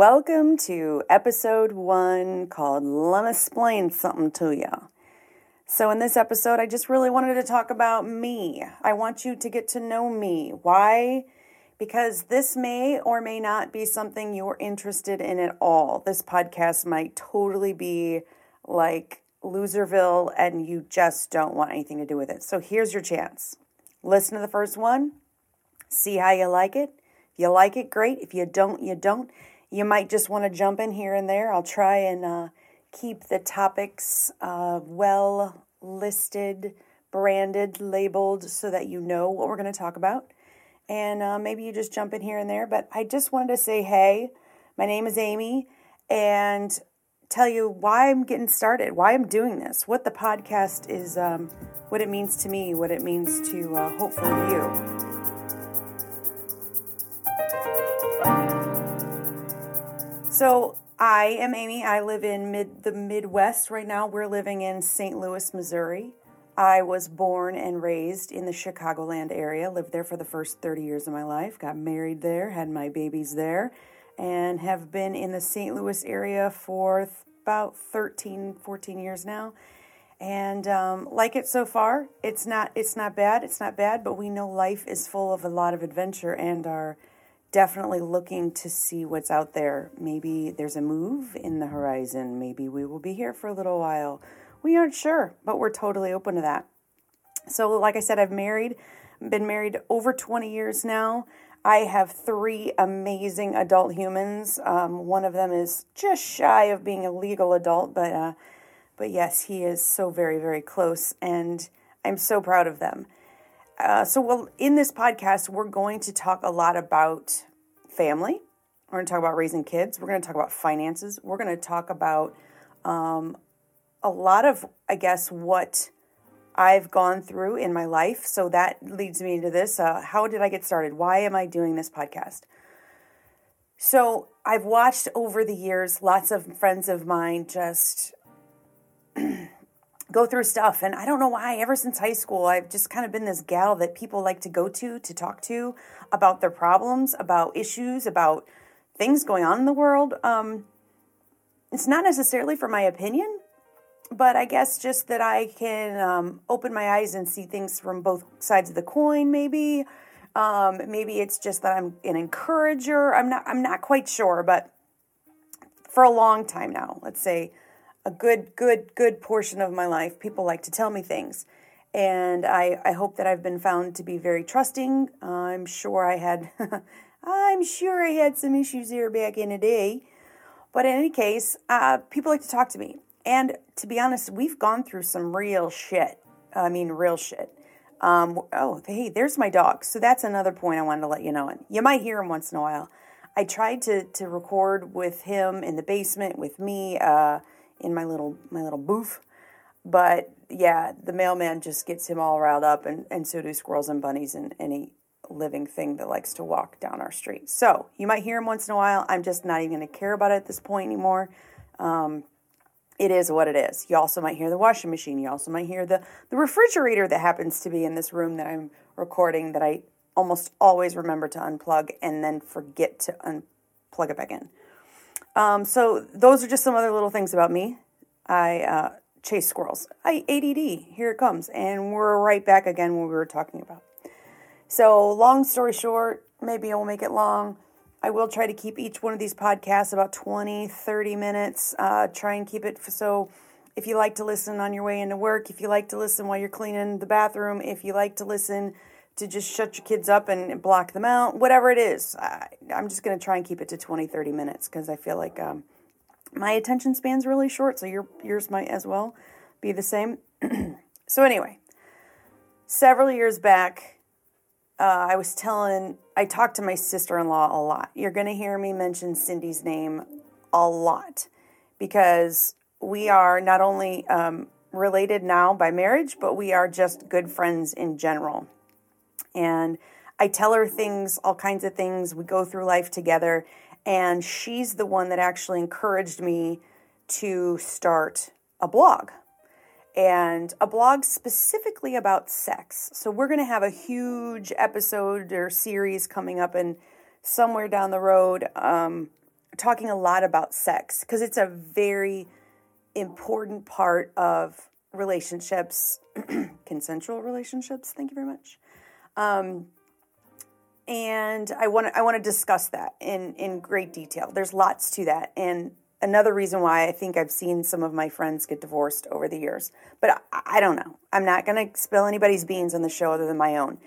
Welcome to episode one called Let Me Explain Something to You. So, in this episode, I just really wanted to talk about me. I want you to get to know me. Why? Because this may or may not be something you're interested in at all. This podcast might totally be like Loserville and you just don't want anything to do with it. So, here's your chance. Listen to the first one, see how you like it. If you like it, great. If you don't, you don't. You might just want to jump in here and there. I'll try and uh, keep the topics uh, well listed, branded, labeled so that you know what we're going to talk about. And uh, maybe you just jump in here and there. But I just wanted to say, hey, my name is Amy, and tell you why I'm getting started, why I'm doing this, what the podcast is, um, what it means to me, what it means to uh, hopefully you. So I am Amy. I live in mid the Midwest right now. We're living in St. Louis, Missouri. I was born and raised in the Chicagoland area. Lived there for the first 30 years of my life. Got married there, had my babies there, and have been in the St. Louis area for about 13, 14 years now. And um, like it so far. It's not it's not bad. It's not bad, but we know life is full of a lot of adventure and our definitely looking to see what's out there. Maybe there's a move in the horizon. Maybe we will be here for a little while. We aren't sure, but we're totally open to that. So, like I said, I've married, been married over 20 years now. I have three amazing adult humans. Um, one of them is just shy of being a legal adult, but uh, but yes, he is so very very close, and I'm so proud of them. Uh, so, well, in this podcast, we're going to talk a lot about family. We're going to talk about raising kids. We're going to talk about finances. We're going to talk about um, a lot of, I guess, what I've gone through in my life. So that leads me into this. Uh, how did I get started? Why am I doing this podcast? So I've watched over the years lots of friends of mine just go through stuff. And I don't know why, ever since high school, I've just kind of been this gal that people like to go to to talk to about their problems, about issues, about things going on in the world. Um, it's not necessarily for my opinion, but I guess just that I can um, open my eyes and see things from both sides of the coin, maybe. Um, maybe it's just that I'm an encourager. I'm not. I'm not quite sure, but for a long time now, let's say a good, good, good portion of my life, people like to tell me things. And I, I hope that I've been found to be very trusting. I'm sure I had, I'm sure I had some issues here back in the day. But in any case, uh, people like to talk to me. And to be honest, we've gone through some real shit. I mean, real shit. Um, oh, hey, there's my dog. So that's another point I wanted to let you know. And you might hear him once in a while. I tried to to record with him in the basement with me. Uh, in my little my little booth. But yeah, the mailman just gets him all riled up, and, and so do squirrels and bunnies and any living thing that likes to walk down our street. So you might hear him once in a while. I'm just not even going to care about it at this point anymore. Um, it is what it is. You also might hear the washing machine. You also might hear the, the refrigerator that happens to be in this room that I'm recording that I almost always remember to unplug and then forget to unplug it back in. Um, so those are just some other little things about me. I uh, chase squirrels. I ADD. Here it comes, and we're right back again when we were talking about. So long story short, maybe I will make it long. I will try to keep each one of these podcasts about 20, 30 minutes. Uh, try and keep it so if you like to listen on your way into work, if you like to listen while you're cleaning the bathroom, if you like to listen to just shut your kids up and block them out, whatever it is. I, am just going to try and keep it to 20, 30 minutes because I feel like um, my attention span's really short, so your, yours might as well be the same. so, anyway, several years back, uh, I was telling, I talked to my sister in law a lot. You're going to hear me mention Cindy's name a lot because we are not only um, related now by marriage, but we are just good friends in general. And I tell her things, all kinds of things. We go through life together. And she's the one that actually encouraged me to start a blog and a blog specifically about sex. So we're going to have a huge episode or series coming up and somewhere down the road. Um, talking a lot about sex because it's a very important part of relationships, consensual relationships. Thank you very much. Um, and I want to I want to discuss that in in great detail. There's lots to that, and another reason why I think I've seen some of my friends get divorced over the years. But I, I don't know. I'm not going to spill anybody's beans on the show other than my own.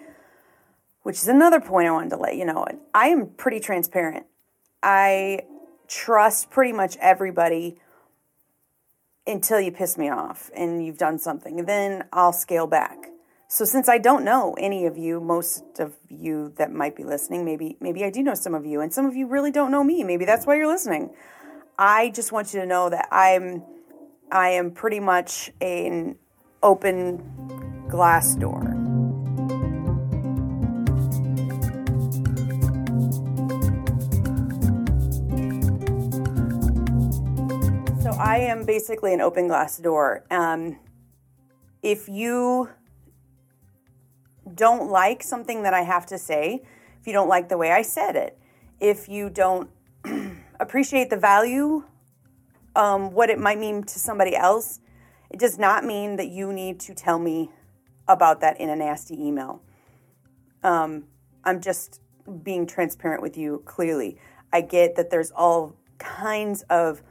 Which is another point I wanted to let you know. I am pretty transparent. I trust pretty much everybody until you piss me off and you've done something. Then I'll scale back. So since I don't know any of you, most of you that might be listening, maybe maybe I do know some of you and some of you really don't know me. Maybe that's why you're listening. I just want you to know that I'm I am pretty much an open glass door. So I am basically an open glass door. Um, if you don't like something that I have to say, if you don't like the way I said it, if you don't appreciate the value, um, what it might mean to somebody else, it does not mean that you need to tell me about that in a nasty email. Um, I'm just being transparent with you clearly. I get that there's all kinds of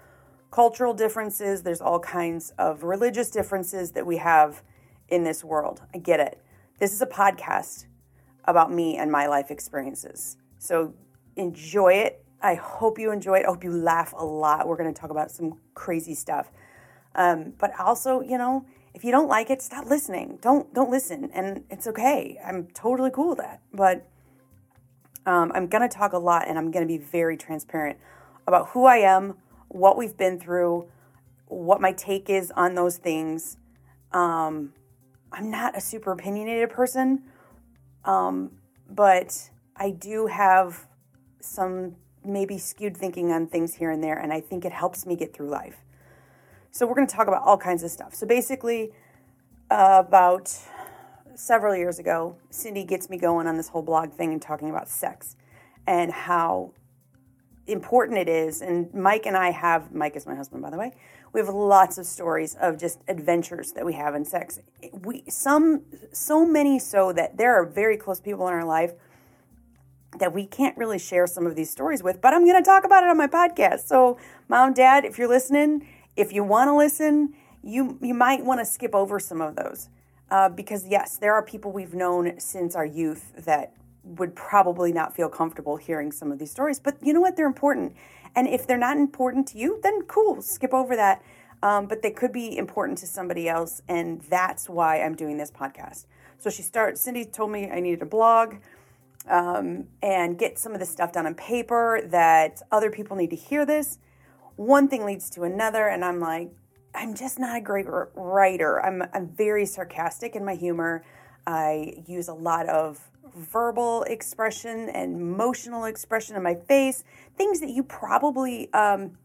cultural differences, there's all kinds of religious differences that we have in this world. I get it. This is a podcast about me and my life experiences. So enjoy it. I hope you enjoy it. I hope you laugh a lot. We're going to talk about some crazy stuff. Um, but also, you know, if you don't like it, stop listening. Don't don't listen, and it's okay. I'm totally cool with that. But um, I'm going to talk a lot, and I'm going to be very transparent about who I am, what we've been through, what my take is on those things. Um, I'm not a super opinionated person, um, but I do have some maybe skewed thinking on things here and there, and I think it helps me get through life. So, we're going to talk about all kinds of stuff. So, basically, uh, about several years ago, Cindy gets me going on this whole blog thing and talking about sex and how important it is. And Mike and I have, Mike is my husband, by the way, we have lots of stories of just adventures that we have in sex. We some so many so that there are very close people in our life that we can't really share some of these stories with, but I'm going to talk about it on my podcast. So, mom, dad, if you're listening, if you want to listen, you you might want to skip over some of those. Uh, because yes, there are people we've known since our youth that would probably not feel comfortable hearing some of these stories. But you know what? They're important. And if they're not important to you, then cool, skip over that. Um, but they could be important to somebody else. And that's why I'm doing this podcast. So she started, Cindy told me I needed a blog um, and get some of this stuff done on paper, that other people need to hear this. One thing leads to another. And I'm like, I'm just not a great writer. I'm, I'm very sarcastic in my humor. I use a lot of verbal expression and emotional expression in my face, things that you probably um,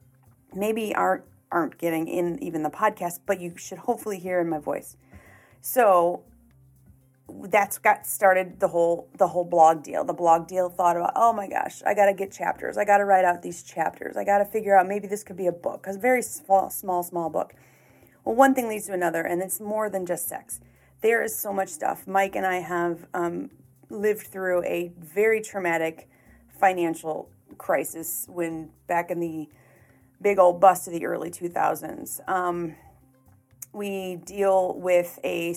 maybe aren't aren't getting in even the podcast, but you should hopefully hear in my voice. So that's got started the whole the whole blog deal. The blog deal thought about, oh my gosh, I got to get chapters. I got to write out these chapters. I got to figure out maybe this could be a book, a very small, small, small book. Well, one thing leads to another, and it's more than just sex. There is so much stuff. Mike and I have um, lived through a very traumatic financial crisis when back in the big old bust of the early 2000s. Um, we deal with a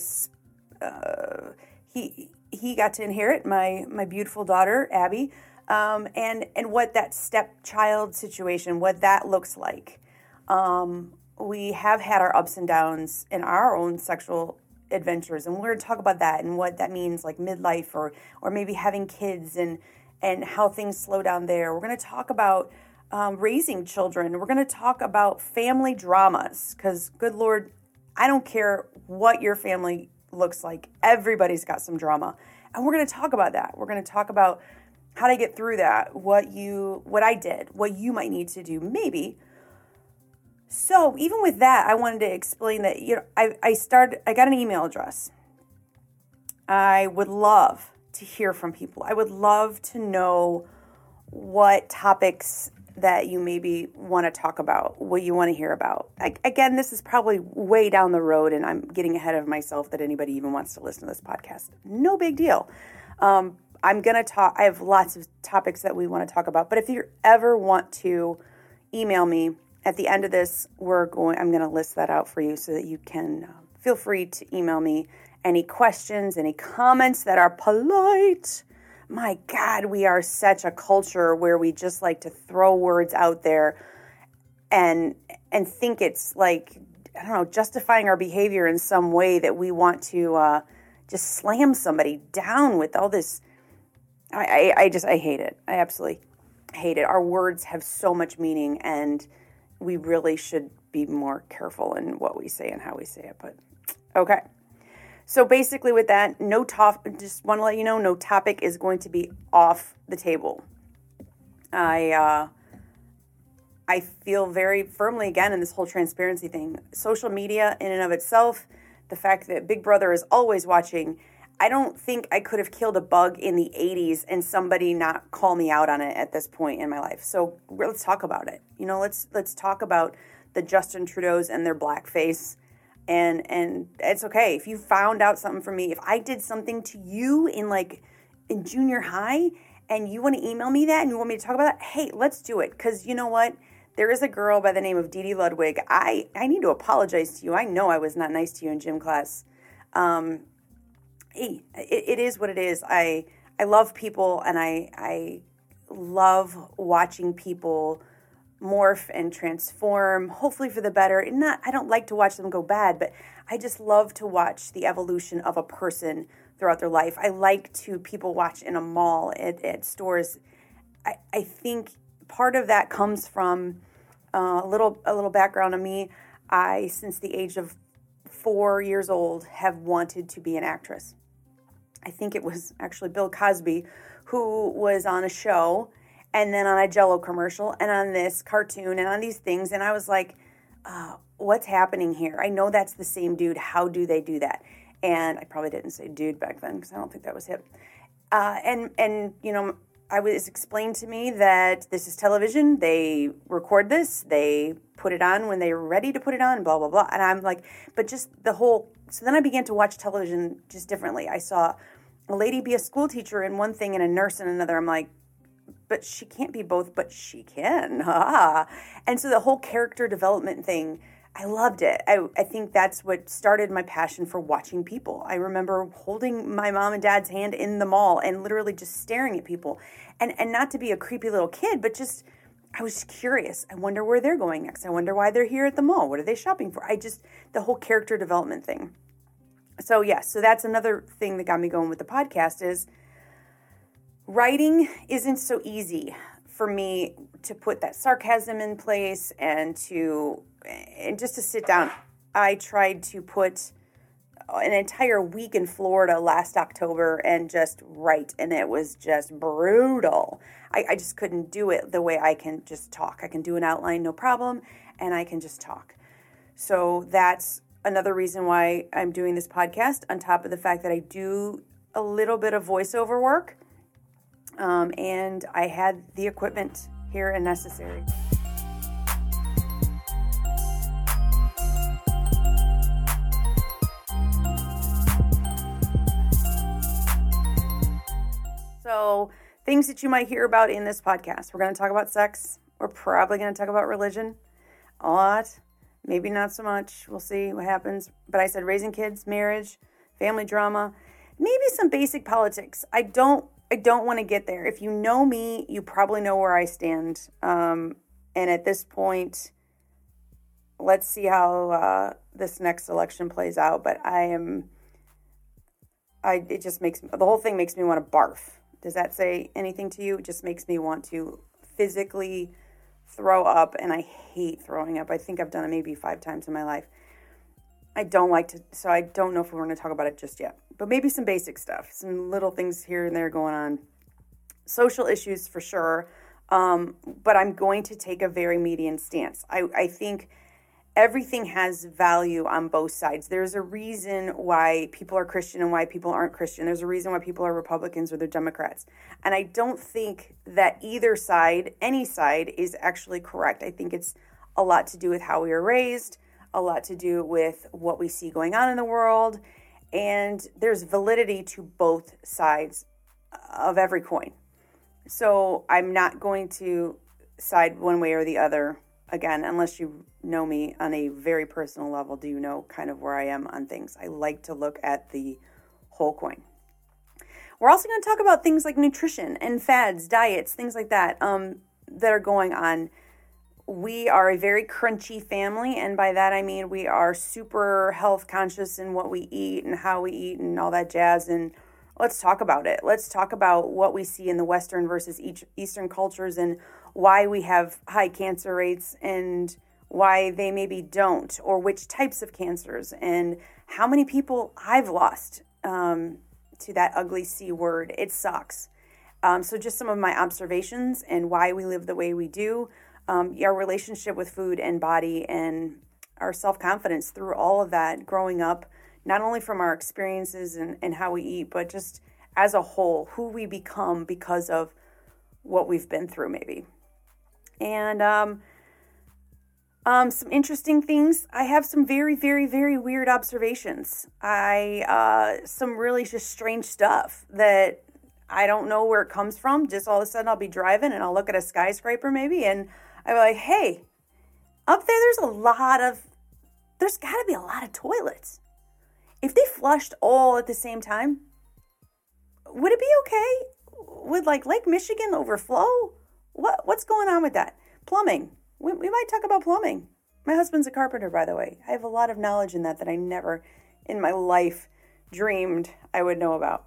uh, he he got to inherit my my beautiful daughter Abby, um, and and what that stepchild situation, what that looks like. Um, we have had our ups and downs in our own sexual adventures and we're going to talk about that and what that means like midlife or or maybe having kids and and how things slow down there. We're going to talk about um, raising children. We're going to talk about family dramas because good lord i don't care what your family looks like everybody's got some drama. And we're going to talk about that. We're going to talk about how to get through that what you what i did what you might need to do maybe so even with that, I wanted to explain that you know I, I started I got an email address. I would love to hear from people. I would love to know what topics that you maybe want to talk about, what you want to hear about. I, again, this is probably way down the road, and I'm getting ahead of myself that anybody even wants to listen to this podcast. No big deal. Um, I'm going to talk, I have lots of topics that we want to talk about, but if you ever want to email me at the end of this, we're going, I'm going to list that out for you so that you can uh, feel free to email me any questions, any comments that are polite my God, we are such a culture where we just like to throw words out there and and think it's like I don't know justifying our behavior in some way that we want to uh, just slam somebody down with all this. I, I, I just I hate it. I absolutely hate it. Our words have so much meaning, and we really should be more careful in what we say and how we say it. But okay. So basically, with that, no top. Just want to let you know, no topic is going to be off the table. I uh, I feel very firmly again in this whole transparency thing. Social media, in and of itself, the fact that Big Brother is always watching. I don't think I could have killed a bug in the 80s and somebody not call me out on it at this point in my life. So let's talk about it. You know, let's let's talk about the Justin Trudeau's and their blackface and and it's okay if you found out something from me if i did something to you in like in junior high and you want to email me that and you want me to talk about that hey let's do it because you know what there is a girl by the name of Dee Dee Ludwig. I, I need to apologize to you. I know I was not nice to you in gym class. Um, it, it is what it is. I I love people and I I love watching people morph and transform, hopefully for the better. And not I don't like to watch them go bad, but I just love to watch the evolution of a person throughout their life. I like to people watch in a mall at, at stores. I, I think part of that comes from uh, a little a little background on me. I since the age of four years old have wanted to be an actress. I think it was actually Bill Cosby who was on a show and then on a jello commercial and on this cartoon and on these things. And i was like uh, what's happening here? I know that's the same dude. How do they do that? And i probably didn't say dude back then because i don't think that was hip uh, and and you know i was explained to me that this is television. They record this. They put it on when they're ready to put it on blah blah blah. And i'm like but just the whole so then i began to watch television just differently. I saw a lady be a school teacher in one thing and a nurse in another i'm like but she can't be both, but she can. and so the whole character development thing, I loved it. I, I think that's what started my passion for watching people. I remember holding my mom and dad's hand in the mall and literally just staring at people. And, and not to be a creepy little kid, but just, I was curious. I wonder where they're going next. I wonder why they're here at the mall. What are they shopping for? I just, the whole character development thing. So, yes, yeah, so that's another thing that got me going with the podcast is writing isn't so easy for me to put that sarcasm in place and to and just to sit down. I tried to put an entire week in florida last october and just write and it was just brutal. I, I just couldn't do it the way i can just talk. I can do an outline no problem and i can just talk. So that's another reason why i'm doing this podcast on top of the fact that i do a little bit of voiceover work um, and I had the equipment here and necessary. So, things that you might hear about in this podcast. We're going to talk about sex. We're probably going to talk about religion a lot. Maybe not so much. We'll see what happens. But I said raising kids, marriage, family drama, maybe some basic politics. I don't I don't want to get there. If you know me, you probably know where I stand. Um, and at this point, let's see how uh, this next election plays out. But I am, I it just makes the whole thing makes me want to barf. Does that say anything to you? It just makes me want to physically throw up, and I hate throwing up. I think I've done it maybe five times in my life. I don't like to, so I don't know if we're going to talk about it just yet, but maybe some basic stuff, some little things here and there going on. Social issues for sure, um, but I'm going to take a very median stance. I, I think everything has value on both sides. There's a reason why people are Christian and why people aren't Christian. There's a reason why people are Republicans or they're Democrats. And I don't think that either side, any side, is actually correct. I think it's a lot to do with how we were raised, a lot to do with what we see going on in the world. And there's validity to both sides of every coin. So I'm not going to side one way or the other again, unless you know me on a very personal level, do you know kind of where I am on things? I like to look at the whole coin. We're also going to talk about things like nutrition and fads, diets, things like that um, that are going on. We are a very crunchy family, and by that I mean we are super health conscious in what we eat and how we eat and all that jazz. And let's talk about it. Let's talk about what we see in the Western versus Eastern cultures and why we have high cancer rates and why they maybe don't, or which types of cancers, and how many people I've lost um, to that ugly C word. It sucks. Um, so, just some of my observations and why we live the way we do, um, our relationship with food and body, and our self confidence through all of that growing up, not only from our experiences and, and how we eat, but just as a whole, who we become because of what we've been through, maybe and um, um, some interesting things. I have some very, very, very weird observations. I uh, some really just strange stuff that I don't know where it comes from. Just all of a sudden, I'll be driving and I'll look at a skyscraper maybe, and be like, "Hey, up there, there's a lot of, there's got to be a lot of toilets. If they flushed all at the same time, would it be okay? Would like Lake Michigan overflow?" What what's going on with that? Plumbing. We, we might talk about plumbing. My husband's a carpenter, by the way. I have a lot of knowledge in that that I never in my life dreamed I would know about.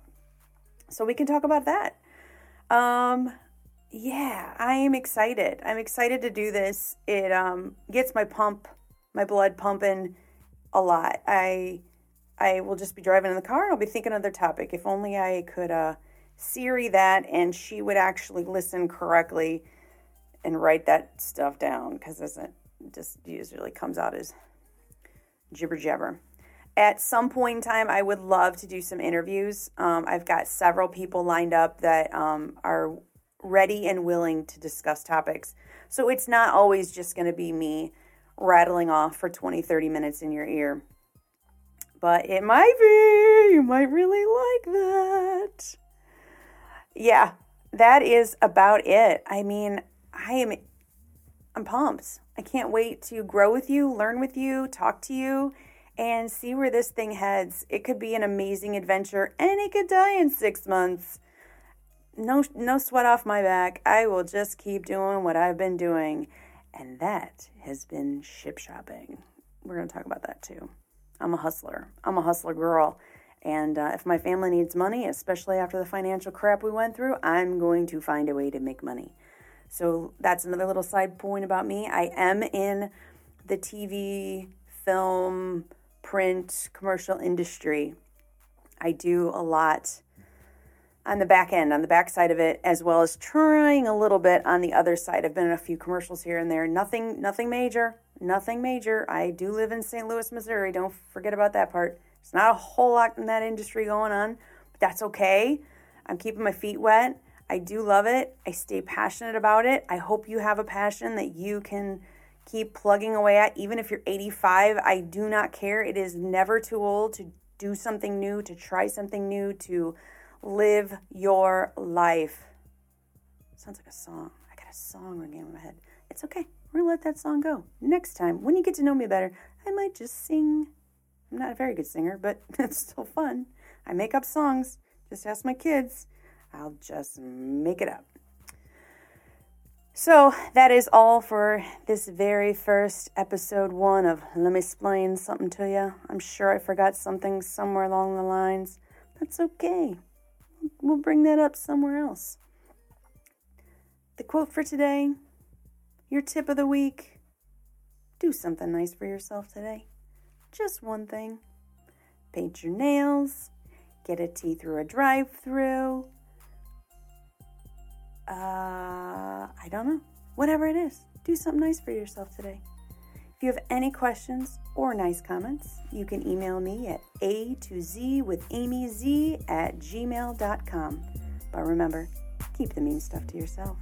So we can talk about that. Um, yeah, I am excited. I'm excited to do this. It um, gets my pump, my blood pumping a lot. I I will just be driving in the car and I'll be thinking of the topic. If only I could uh, Siri that and she would actually listen correctly and write that stuff down because it just usually comes out as jibber jabber. At some point in time, I would love to do some interviews. Um, I've got several people lined up that um, are ready and willing to discuss topics. So it's not always just going to be me rattling off for 20, 30 minutes in your ear. But it might be. You might really like that yeah, that is about it. I mean, I am I'm pumped. I can't wait to grow with you, learn with you, talk to you, and see where this thing heads. It could be an amazing adventure and it could die in 6 months. No no sweat off my back. I will just keep doing what I've been doing. And that has been ship shopping. We're going to talk about that too. I'm a hustler. I'm a hustler girl. And uh, if my family needs money, especially after the financial crap we went through, I'm going to find a way to make money. So that's another little side point about me. I am in the TV, film, print, commercial industry. I do a lot on the back end, on the back side of it, as well as trying a little bit on the other side. I've been in a few commercials here and there. Nothing, nothing major. Nothing major. I do live in St. Louis, Missouri. Don't forget about that part. There's not a whole lot in that industry going on, but that's okay. I'm keeping my feet wet. I do love it. I stay passionate about it. I hope you have a passion that you can keep plugging away at. Even if you're 85, I do not care. It is never too old to do something new, to try something new, to live your life. Sounds like a song. I got a song ringing in my head. It's okay. We're to let that song go. Next time, when you get to know me better, I might just sing I'm not a very good singer, but it's still fun. I make up songs. Just ask my kids. I'll just make it up. So that is all for this very first episode one of Let Me Explain Something to You. I'm sure I forgot something somewhere along the lines. That's okay. We'll bring that up somewhere else. The quote for today, your tip of the week do something nice for yourself today. Just one thing paint your nails, get a tea through a drive through. Uh, I don't know. Whatever it is, do something nice for yourself today. If you have any questions or nice comments, you can email me at a to z with amy z at gmail.com. But remember, keep the mean stuff to yourself.